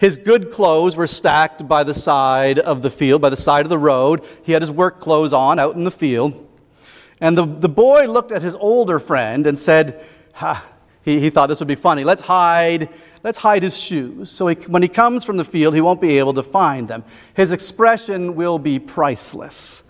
His good clothes were stacked by the side of the field, by the side of the road. He had his work clothes on out in the field. And the, the boy looked at his older friend and said, ha, he, he thought this would be funny. Let's hide, let's hide his shoes. So he, when he comes from the field, he won't be able to find them. His expression will be priceless.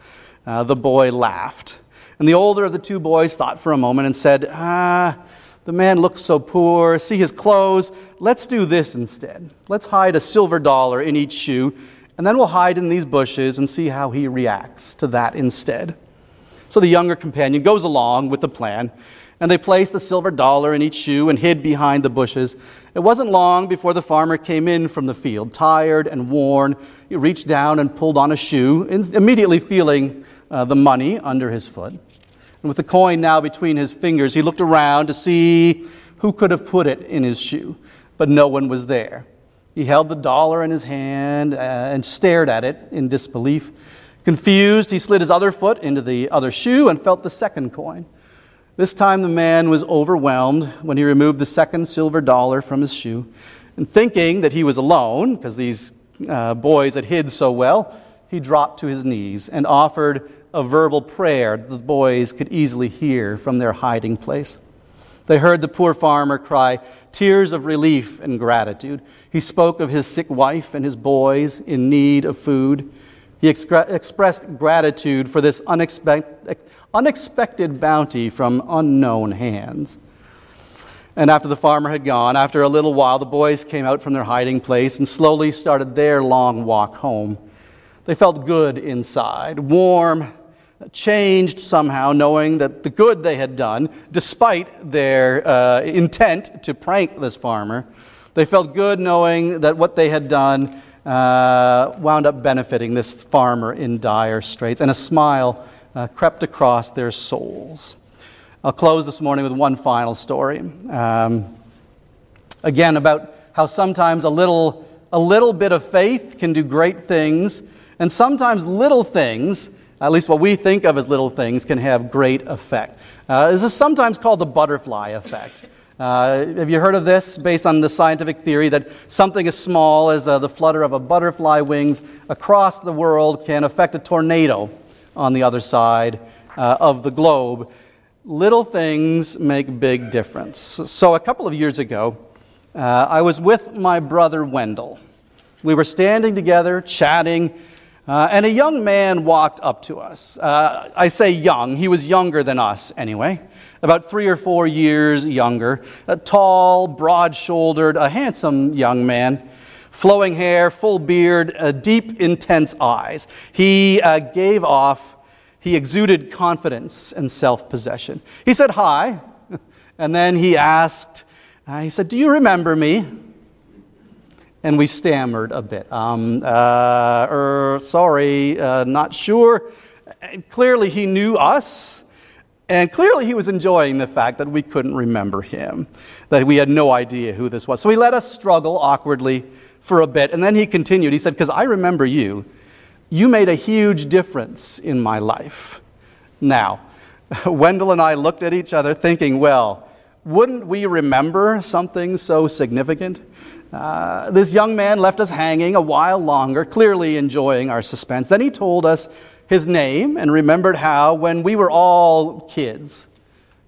Uh, the boy laughed. And the older of the two boys thought for a moment and said, Ah, the man looks so poor. See his clothes. Let's do this instead. Let's hide a silver dollar in each shoe, and then we'll hide in these bushes and see how he reacts to that instead. So the younger companion goes along with the plan, and they placed the silver dollar in each shoe and hid behind the bushes. It wasn't long before the farmer came in from the field, tired and worn. He reached down and pulled on a shoe, immediately feeling uh, the money under his foot. And with the coin now between his fingers, he looked around to see who could have put it in his shoe, but no one was there. He held the dollar in his hand uh, and stared at it in disbelief. Confused, he slid his other foot into the other shoe and felt the second coin. This time the man was overwhelmed when he removed the second silver dollar from his shoe. And thinking that he was alone, because these uh, boys had hid so well, he dropped to his knees and offered a verbal prayer that the boys could easily hear from their hiding place. They heard the poor farmer cry tears of relief and gratitude. He spoke of his sick wife and his boys in need of food. He expressed gratitude for this unexpected, unexpected bounty from unknown hands. And after the farmer had gone, after a little while, the boys came out from their hiding place and slowly started their long walk home. They felt good inside, warm changed somehow, knowing that the good they had done, despite their uh, intent to prank this farmer, they felt good knowing that what they had done uh, wound up benefiting this farmer in dire straits, and a smile uh, crept across their souls. I'll close this morning with one final story. Um, again, about how sometimes a little, a little bit of faith can do great things, and sometimes little things at least what we think of as little things, can have great effect. Uh, this is sometimes called the butterfly effect. Uh, have you heard of this based on the scientific theory that something as small as uh, the flutter of a butterfly wings across the world can affect a tornado on the other side uh, of the globe? Little things make big difference. So, a couple of years ago, uh, I was with my brother Wendell. We were standing together, chatting, uh, and a young man walked up to us. Uh, I say young, he was younger than us anyway, about three or four years younger. A tall, broad shouldered, a handsome young man, flowing hair, full beard, uh, deep, intense eyes. He uh, gave off, he exuded confidence and self possession. He said hi, and then he asked, uh, he said, Do you remember me? And we stammered a bit. Um, uh, er, sorry, uh, not sure. Clearly, he knew us, and clearly, he was enjoying the fact that we couldn't remember him, that we had no idea who this was. So he let us struggle awkwardly for a bit, and then he continued. He said, Because I remember you. You made a huge difference in my life. Now, Wendell and I looked at each other thinking, well, wouldn't we remember something so significant? Uh, this young man left us hanging a while longer, clearly enjoying our suspense. Then he told us his name and remembered how, when we were all kids,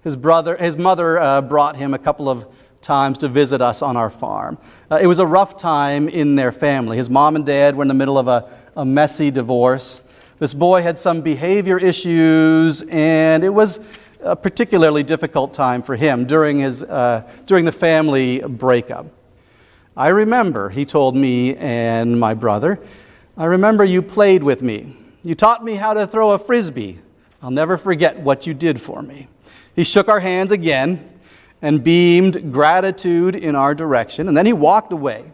his, brother, his mother uh, brought him a couple of times to visit us on our farm. Uh, it was a rough time in their family. His mom and dad were in the middle of a, a messy divorce. This boy had some behavior issues, and it was a particularly difficult time for him during, his, uh, during the family breakup. I remember, he told me and my brother, I remember you played with me. You taught me how to throw a frisbee. I'll never forget what you did for me. He shook our hands again and beamed gratitude in our direction, and then he walked away.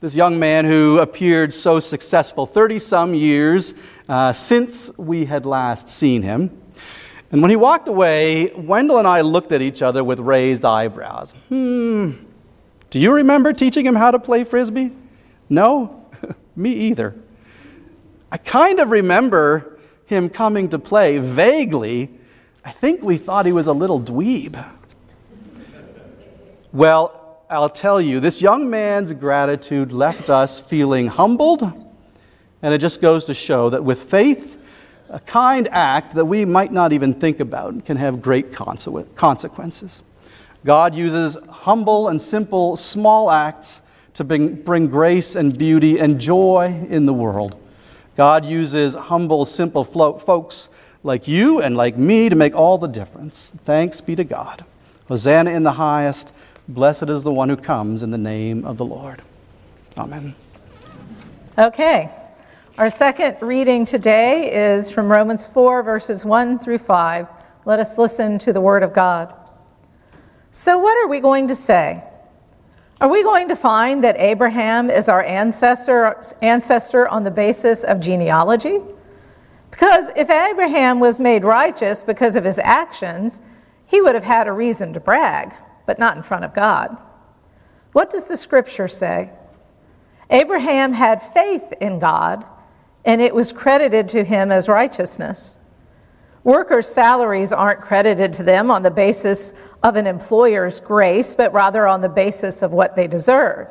This young man who appeared so successful 30 some years uh, since we had last seen him. And when he walked away, Wendell and I looked at each other with raised eyebrows. Hmm, do you remember teaching him how to play frisbee? No, me either. I kind of remember him coming to play vaguely. I think we thought he was a little dweeb. Well, I'll tell you, this young man's gratitude left us feeling humbled, and it just goes to show that with faith, a kind act that we might not even think about can have great consequences. God uses humble and simple, small acts to bring, bring grace and beauty and joy in the world. God uses humble, simple folks like you and like me to make all the difference. Thanks be to God. Hosanna in the highest. Blessed is the one who comes in the name of the Lord. Amen. Okay. Our second reading today is from Romans 4, verses 1 through 5. Let us listen to the word of God. So, what are we going to say? Are we going to find that Abraham is our ancestor, ancestor on the basis of genealogy? Because if Abraham was made righteous because of his actions, he would have had a reason to brag, but not in front of God. What does the scripture say? Abraham had faith in God, and it was credited to him as righteousness. Workers' salaries aren't credited to them on the basis of an employer's grace, but rather on the basis of what they deserve.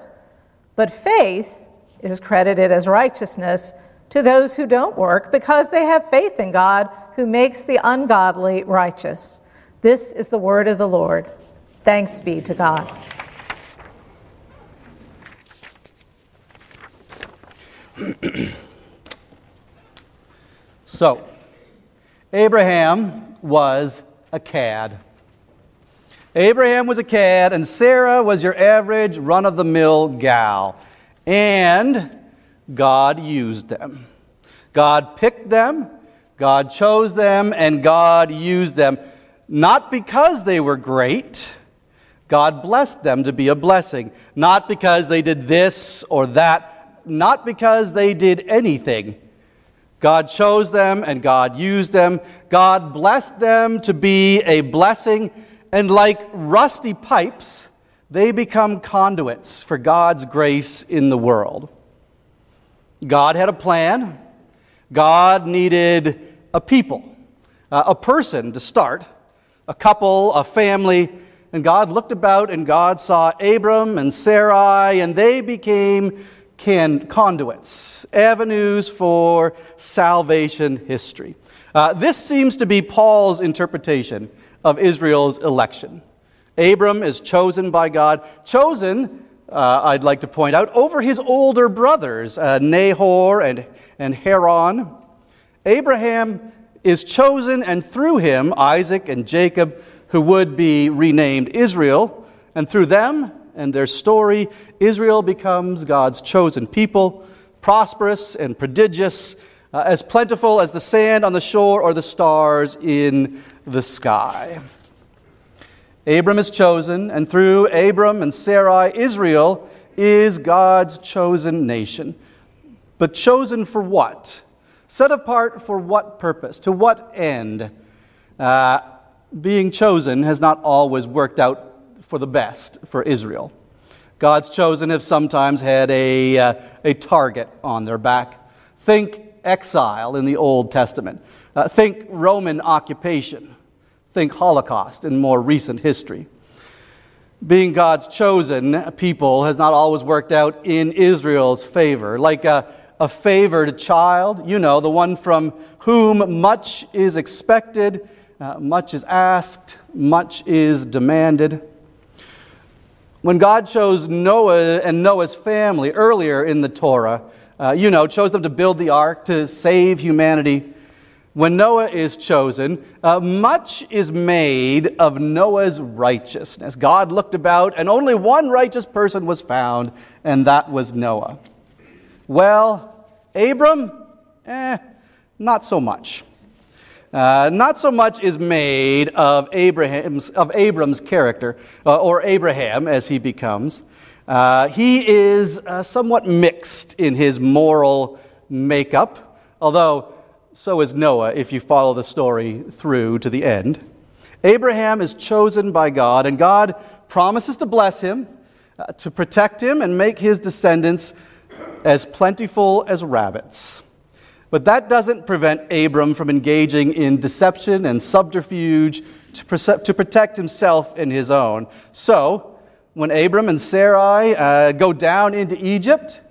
But faith is credited as righteousness to those who don't work because they have faith in God who makes the ungodly righteous. This is the word of the Lord. Thanks be to God. so, Abraham was a cad. Abraham was a cad, and Sarah was your average run of the mill gal. And God used them. God picked them, God chose them, and God used them. Not because they were great, God blessed them to be a blessing. Not because they did this or that, not because they did anything God chose them and God used them. God blessed them to be a blessing. And like rusty pipes, they become conduits for God's grace in the world. God had a plan. God needed a people, uh, a person to start, a couple, a family. And God looked about and God saw Abram and Sarai, and they became can, conduits, avenues for salvation history. Uh, this seems to be Paul's interpretation of Israel's election. Abram is chosen by God, chosen, uh, I'd like to point out, over his older brothers, uh, Nahor and, and Haran. Abraham is chosen, and through him, Isaac and Jacob, who would be renamed Israel, and through them, and their story, Israel becomes God's chosen people, prosperous and prodigious, uh, as plentiful as the sand on the shore or the stars in the sky. Abram is chosen, and through Abram and Sarai, Israel is God's chosen nation. But chosen for what? Set apart for what purpose? To what end? Uh, being chosen has not always worked out for the best for Israel. God's chosen have sometimes had a, uh, a target on their back. Think exile in the Old Testament. Uh, think Roman occupation. Think Holocaust in more recent history. Being God's chosen people has not always worked out in Israel's favor. Like a, a favored child, you know, the one from whom much is expected, uh, much is asked, much is demanded. When God chose Noah and Noah's family earlier in the Torah, uh, you know, chose them to build the ark to save humanity. When Noah is chosen, uh, much is made of Noah's righteousness. God looked about, and only one righteous person was found, and that was Noah. Well, Abram, eh, not so much. Uh, not so much is made of Abraham's, of Abram's character, uh, or Abraham as he becomes. Uh, he is uh, somewhat mixed in his moral makeup, although so is Noah if you follow the story through to the end. Abraham is chosen by God, and God promises to bless him, uh, to protect him, and make his descendants as plentiful as rabbits. But that doesn't prevent Abram from engaging in deception and subterfuge to, to protect himself and his own. So, when Abram and Sarai uh, go down into Egypt,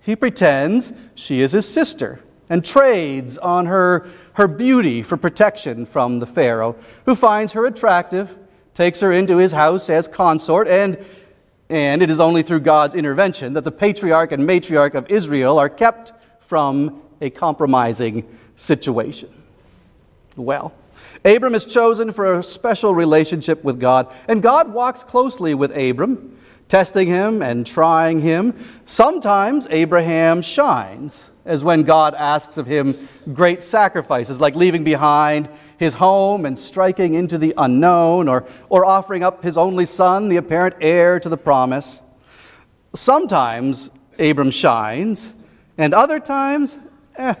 he pretends she is his sister and trades on her, her beauty for protection from the Pharaoh, who finds her attractive, takes her into his house as consort, and, and it is only through God's intervention that the patriarch and matriarch of Israel are kept from a compromising situation. Well, Abram is chosen for a special relationship with God, and God walks closely with Abram, testing him and trying him. Sometimes Abraham shines, as when God asks of him great sacrifices, like leaving behind his home and striking into the unknown, or, or offering up his only son, the apparent heir to the promise. Sometimes Abram shines, and other times, eh,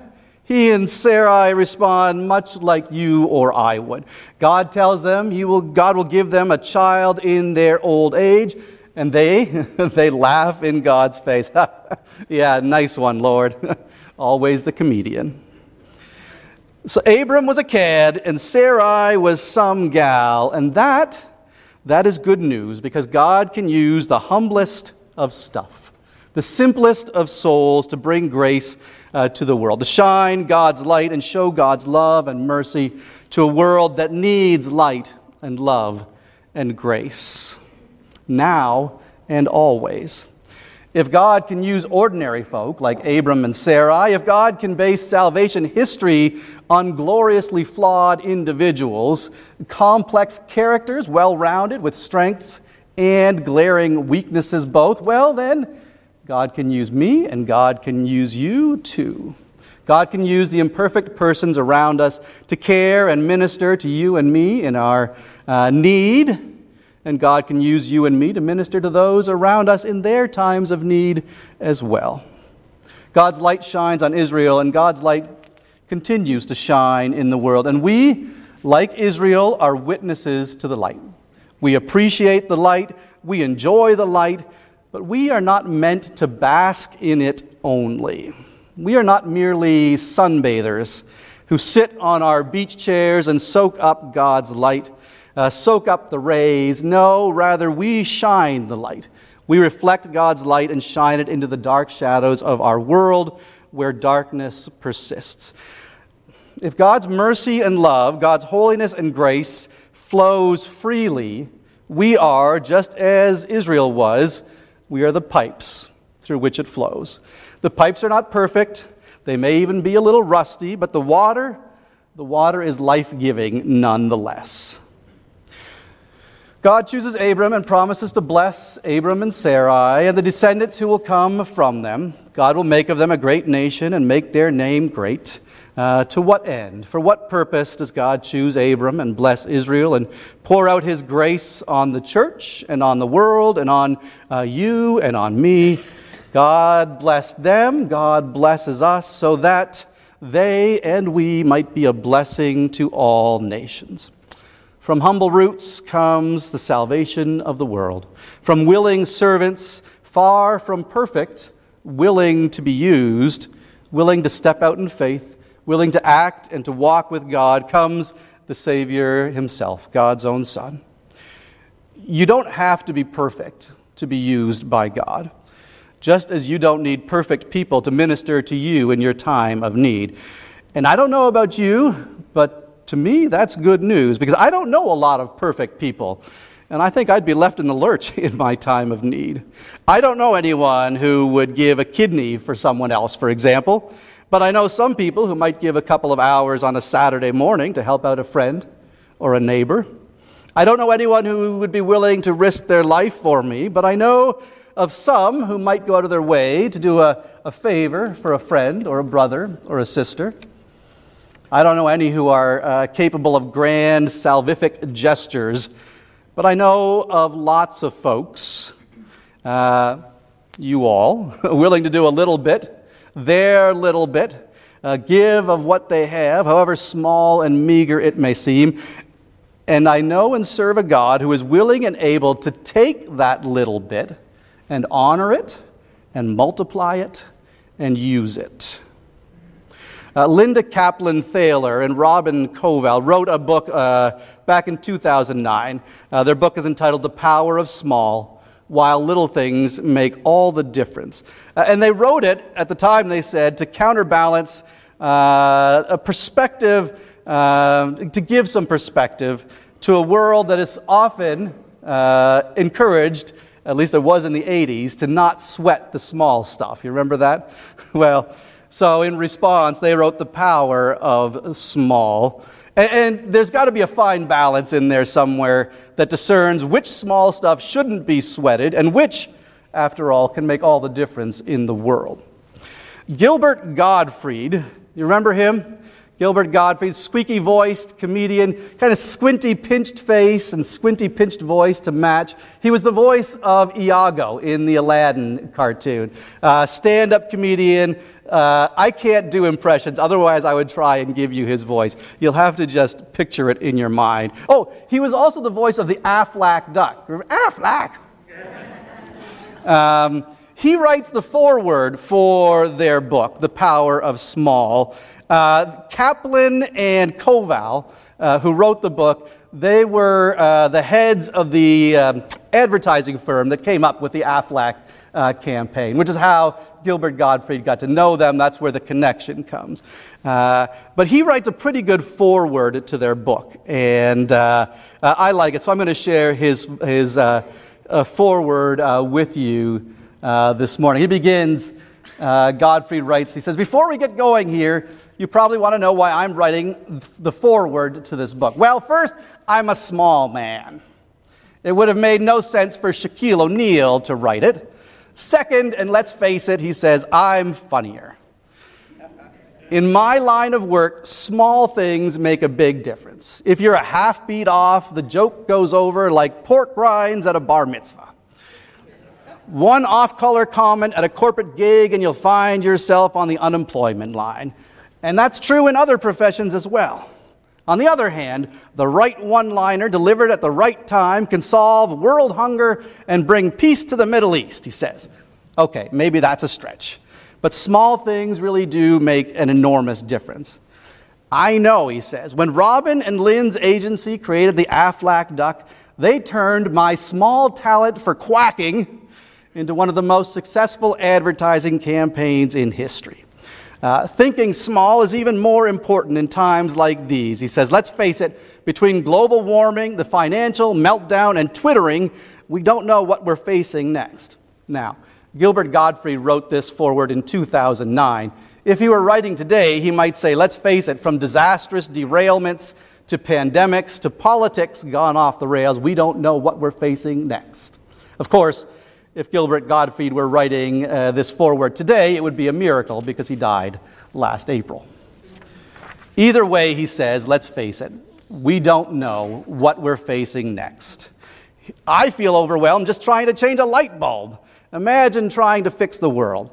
he and Sarai respond much like you or I would. God tells them he will, God will give them a child in their old age, and they, they laugh in God's face. yeah, nice one, Lord. Always the comedian. So Abram was a cad, and Sarai was some gal, and that, that is good news because God can use the humblest of stuff the simplest of souls to bring grace uh, to the world, to shine God's light and show God's love and mercy to a world that needs light and love and grace, now and always. If God can use ordinary folk like Abram and Sarai, if God can base salvation history on gloriously flawed individuals, complex characters, well rounded, with strengths and glaring weaknesses both, well, then God can use me and God can use you too. God can use the imperfect persons around us to care and minister to you and me in our uh, need. And God can use you and me to minister to those around us in their times of need as well. God's light shines on Israel, and God's light continues to shine in the world. And we, like Israel, are witnesses to the light. We appreciate the light, we enjoy the light, but we are not meant to bask in it only. We are not merely sunbathers who sit on our beach chairs and soak up God's light, uh, soak up the rays. No, rather, we shine the light. We reflect God's light and shine it into the dark shadows of our world where darkness persists. If God's mercy and love, God's holiness and grace flows freely, we are, just as Israel was, we are the pipes through which it flows. The pipes are not perfect. They may even be a little rusty, but the water, the water is life-giving nonetheless. God chooses Abram and promises to bless Abram and Sarai and the descendants who will come from them. God will make of them a great nation and make their name great. Uh, to what end? For what purpose does God choose Abram and bless Israel and pour out his grace on the church and on the world and on uh, you and on me? God bless them, God blesses us so that they and we might be a blessing to all nations. From humble roots comes the salvation of the world. From willing servants, far from perfect, willing to be used, willing to step out in faith, willing to act and to walk with God, comes the Savior himself, God's own Son. You don't have to be perfect to be used by God, just as you don't need perfect people to minister to you in your time of need. And I don't know about you, but to me, that's good news because I don't know a lot of perfect people. And I think I'd be left in the lurch in my time of need. I don't know anyone who would give a kidney for someone else, for example. But I know some people who might give a couple of hours on a Saturday morning to help out a friend or a neighbor. I don't know anyone who would be willing to risk their life for me, but I know of some who might go out of their way to do a, a favor for a friend or a brother or a sister. I don't know any who are uh, capable of grand salvific gestures, but I know of lots of folks, uh, you all, willing to do a little bit their little bit, uh, give of what they have, however small and meager it may seem. And I know and serve a God who is willing and able to take that little bit and honor it and multiply it and use it. Uh, Linda Kaplan Thaler and Robin Koval wrote a book uh, back in 2009. Uh, their book is entitled The Power of Small while little things make all the difference. Uh, and they wrote it at the time, they said, to counterbalance uh, a perspective, uh, to give some perspective to a world that is often uh, encouraged, at least it was in the 80s, to not sweat the small stuff. You remember that? well, so in response, they wrote The Power of Small. And, and there's got to be a fine balance in there somewhere that discerns which small stuff shouldn't be sweated and which, after all, can make all the difference in the world. Gilbert Gottfried, you remember him? Gilbert Gottfried, squeaky voiced comedian, kind of squinty pinched face and squinty pinched voice to match. He was the voice of Iago in the Aladdin cartoon. Uh, Stand up comedian. Uh, I can't do impressions, otherwise, I would try and give you his voice. You'll have to just picture it in your mind. Oh, he was also the voice of the Aflac duck. Aflac! Um, he writes the foreword for their book, The Power of Small. Uh, Kaplan and Koval, uh, who wrote the book, they were uh, the heads of the um, advertising firm that came up with the AFLAC uh, campaign, which is how Gilbert Gottfried got to know them. That's where the connection comes. Uh, but he writes a pretty good foreword to their book, and uh, I like it. So I'm going to share his, his foreword with you this morning. He begins, Gottfried writes, he says, Before we get going here, you probably want to know why I'm writing the foreword to this book. Well, first, I'm a small man. It would have made no sense for Shaquille O'Neal to write it. Second, and let's face it, he says, I'm funnier. In my line of work, small things make a big difference. If you're a half beat off, the joke goes over like pork rinds at a bar mitzvah. One off color comment at a corporate gig, and you'll find yourself on the unemployment line. And that's true in other professions as well. On the other hand, the right one liner delivered at the right time can solve world hunger and bring peace to the Middle East, he says. Okay, maybe that's a stretch. But small things really do make an enormous difference. I know, he says, when Robin and Lynn's agency created the Aflac Duck, they turned my small talent for quacking into one of the most successful advertising campaigns in history. Uh, thinking small is even more important in times like these. He says, let's face it, between global warming, the financial meltdown, and twittering, we don't know what we're facing next. Now, Gilbert Gottfried wrote this foreword in 2009. If he were writing today, he might say, let's face it, from disastrous derailments to pandemics to politics gone off the rails, we don't know what we're facing next. Of course, if Gilbert Gottfried were writing uh, this foreword today, it would be a miracle because he died last April. Either way, he says, let's face it, we don't know what we're facing next. I feel overwhelmed just trying to change a light bulb. Imagine trying to fix the world.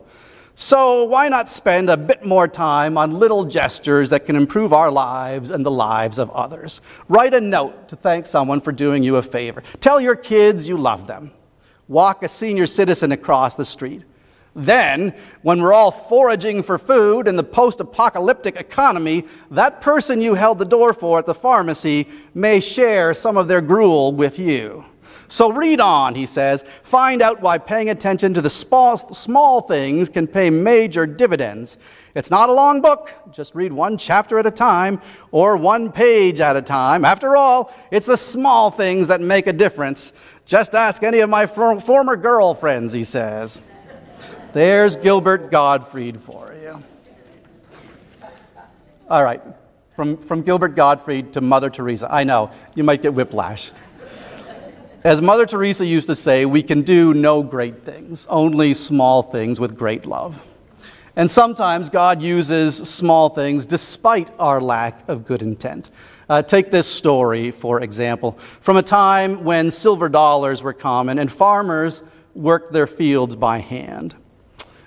So, why not spend a bit more time on little gestures that can improve our lives and the lives of others? Write a note to thank someone for doing you a favor. Tell your kids you love them walk a senior citizen across the street. Then, when we're all foraging for food in the post apocalyptic economy, that person you held the door for at the pharmacy may share some of their gruel with you. So read on, he says. Find out why paying attention to the small, small things can pay major dividends. It's not a long book. Just read one chapter at a time or one page at a time. After all, it's the small things that make a difference. Just ask any of my for- former girlfriends, he says. There's Gilbert Gottfried for you. All right, from, from Gilbert Gottfried to Mother Teresa. I know, you might get whiplash. As Mother Teresa used to say, we can do no great things, only small things with great love. And sometimes God uses small things despite our lack of good intent. Uh, take this story, for example, from a time when silver dollars were common and farmers worked their fields by hand.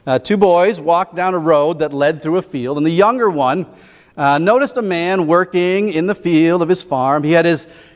Uh, two boys walked down a road that led through a field, and the younger one uh, noticed a man working in the field of his farm. He had his,